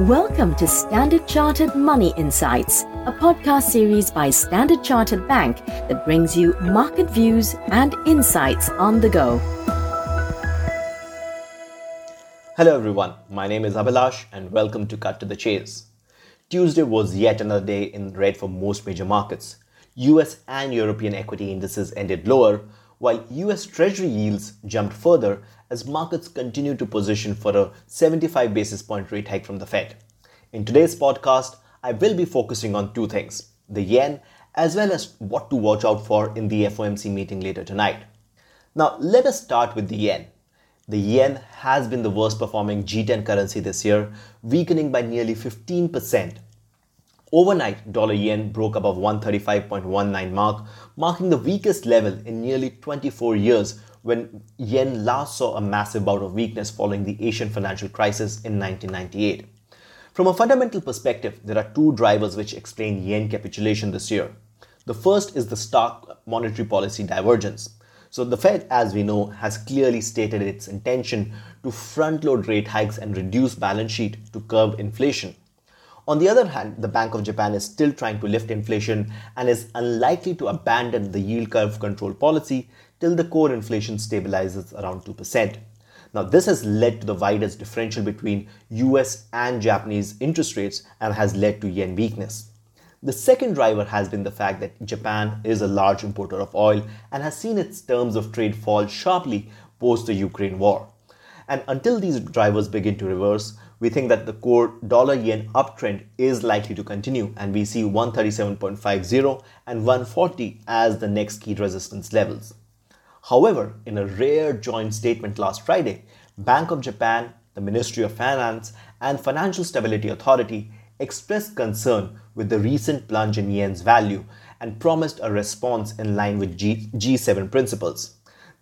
Welcome to Standard Chartered Money Insights, a podcast series by Standard Chartered Bank that brings you market views and insights on the go. Hello, everyone. My name is Abhilash, and welcome to Cut to the Chase. Tuesday was yet another day in red for most major markets. US and European equity indices ended lower, while US Treasury yields jumped further as markets continue to position for a 75 basis point rate hike from the Fed. In today's podcast, I will be focusing on two things the yen, as well as what to watch out for in the FOMC meeting later tonight. Now, let us start with the yen. The yen has been the worst performing G10 currency this year, weakening by nearly 15%. Overnight, dollar yen broke above 135.19 mark, marking the weakest level in nearly 24 years when yen last saw a massive bout of weakness following the Asian financial crisis in 1998. From a fundamental perspective, there are two drivers which explain yen capitulation this year. The first is the stark monetary policy divergence. So, the Fed, as we know, has clearly stated its intention to front load rate hikes and reduce balance sheet to curb inflation. On the other hand, the Bank of Japan is still trying to lift inflation and is unlikely to abandon the yield curve control policy till the core inflation stabilizes around 2%. Now, this has led to the widest differential between US and Japanese interest rates and has led to yen weakness. The second driver has been the fact that Japan is a large importer of oil and has seen its terms of trade fall sharply post the Ukraine war. And until these drivers begin to reverse, we think that the core dollar yen uptrend is likely to continue and we see 137.50 and 140 as the next key resistance levels. However, in a rare joint statement last Friday, Bank of Japan, the Ministry of Finance, and Financial Stability Authority expressed concern with the recent plunge in yen's value and promised a response in line with G- G7 principles.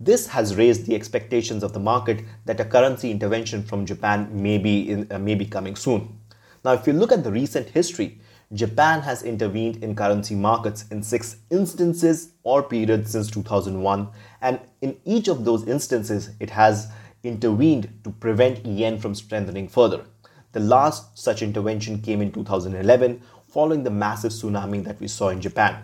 This has raised the expectations of the market that a currency intervention from Japan may be, in, uh, may be coming soon. Now, if you look at the recent history, Japan has intervened in currency markets in six instances or periods since 2001, and in each of those instances, it has intervened to prevent yen from strengthening further. The last such intervention came in 2011 following the massive tsunami that we saw in Japan.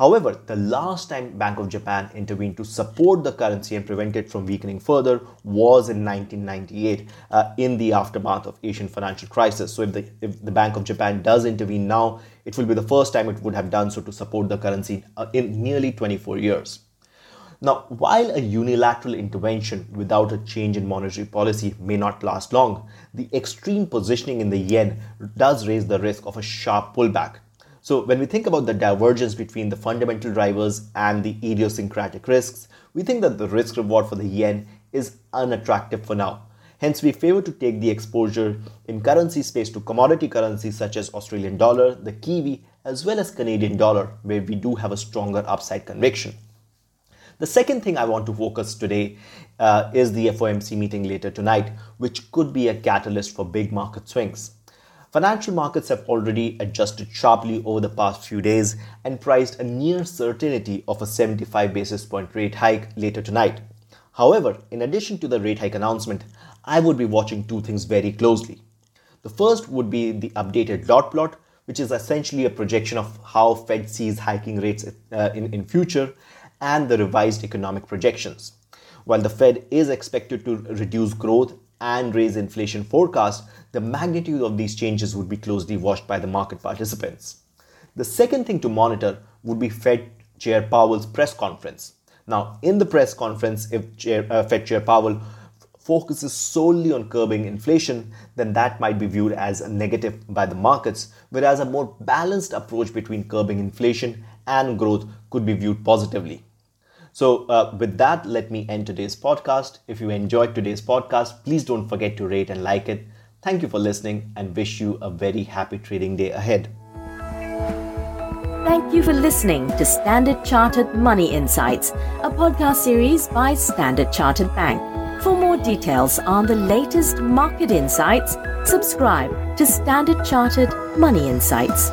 However, the last time Bank of Japan intervened to support the currency and prevent it from weakening further was in 1998 uh, in the aftermath of Asian financial crisis. So if the, if the Bank of Japan does intervene now, it will be the first time it would have done so to support the currency uh, in nearly 24 years. Now, while a unilateral intervention without a change in monetary policy may not last long, the extreme positioning in the yen does raise the risk of a sharp pullback. So, when we think about the divergence between the fundamental drivers and the idiosyncratic risks, we think that the risk reward for the yen is unattractive for now. Hence, we favor to take the exposure in currency space to commodity currencies such as Australian dollar, the Kiwi, as well as Canadian dollar, where we do have a stronger upside conviction. The second thing I want to focus today uh, is the FOMC meeting later tonight, which could be a catalyst for big market swings. Financial markets have already adjusted sharply over the past few days and priced a near certainty of a 75 basis point rate hike later tonight. However, in addition to the rate hike announcement, I would be watching two things very closely. The first would be the updated dot plot, which is essentially a projection of how Fed sees hiking rates uh, in, in future and the revised economic projections. While the Fed is expected to reduce growth and raise inflation forecast, the magnitude of these changes would be closely watched by the market participants. The second thing to monitor would be Fed Chair Powell's press conference. Now, in the press conference, if Chair, uh, Fed Chair Powell focuses solely on curbing inflation, then that might be viewed as a negative by the markets, whereas a more balanced approach between curbing inflation and growth could be viewed positively. So, uh, with that, let me end today's podcast. If you enjoyed today's podcast, please don't forget to rate and like it. Thank you for listening and wish you a very happy trading day ahead. Thank you for listening to Standard Chartered Money Insights, a podcast series by Standard Chartered Bank. For more details on the latest market insights, subscribe to Standard Chartered Money Insights.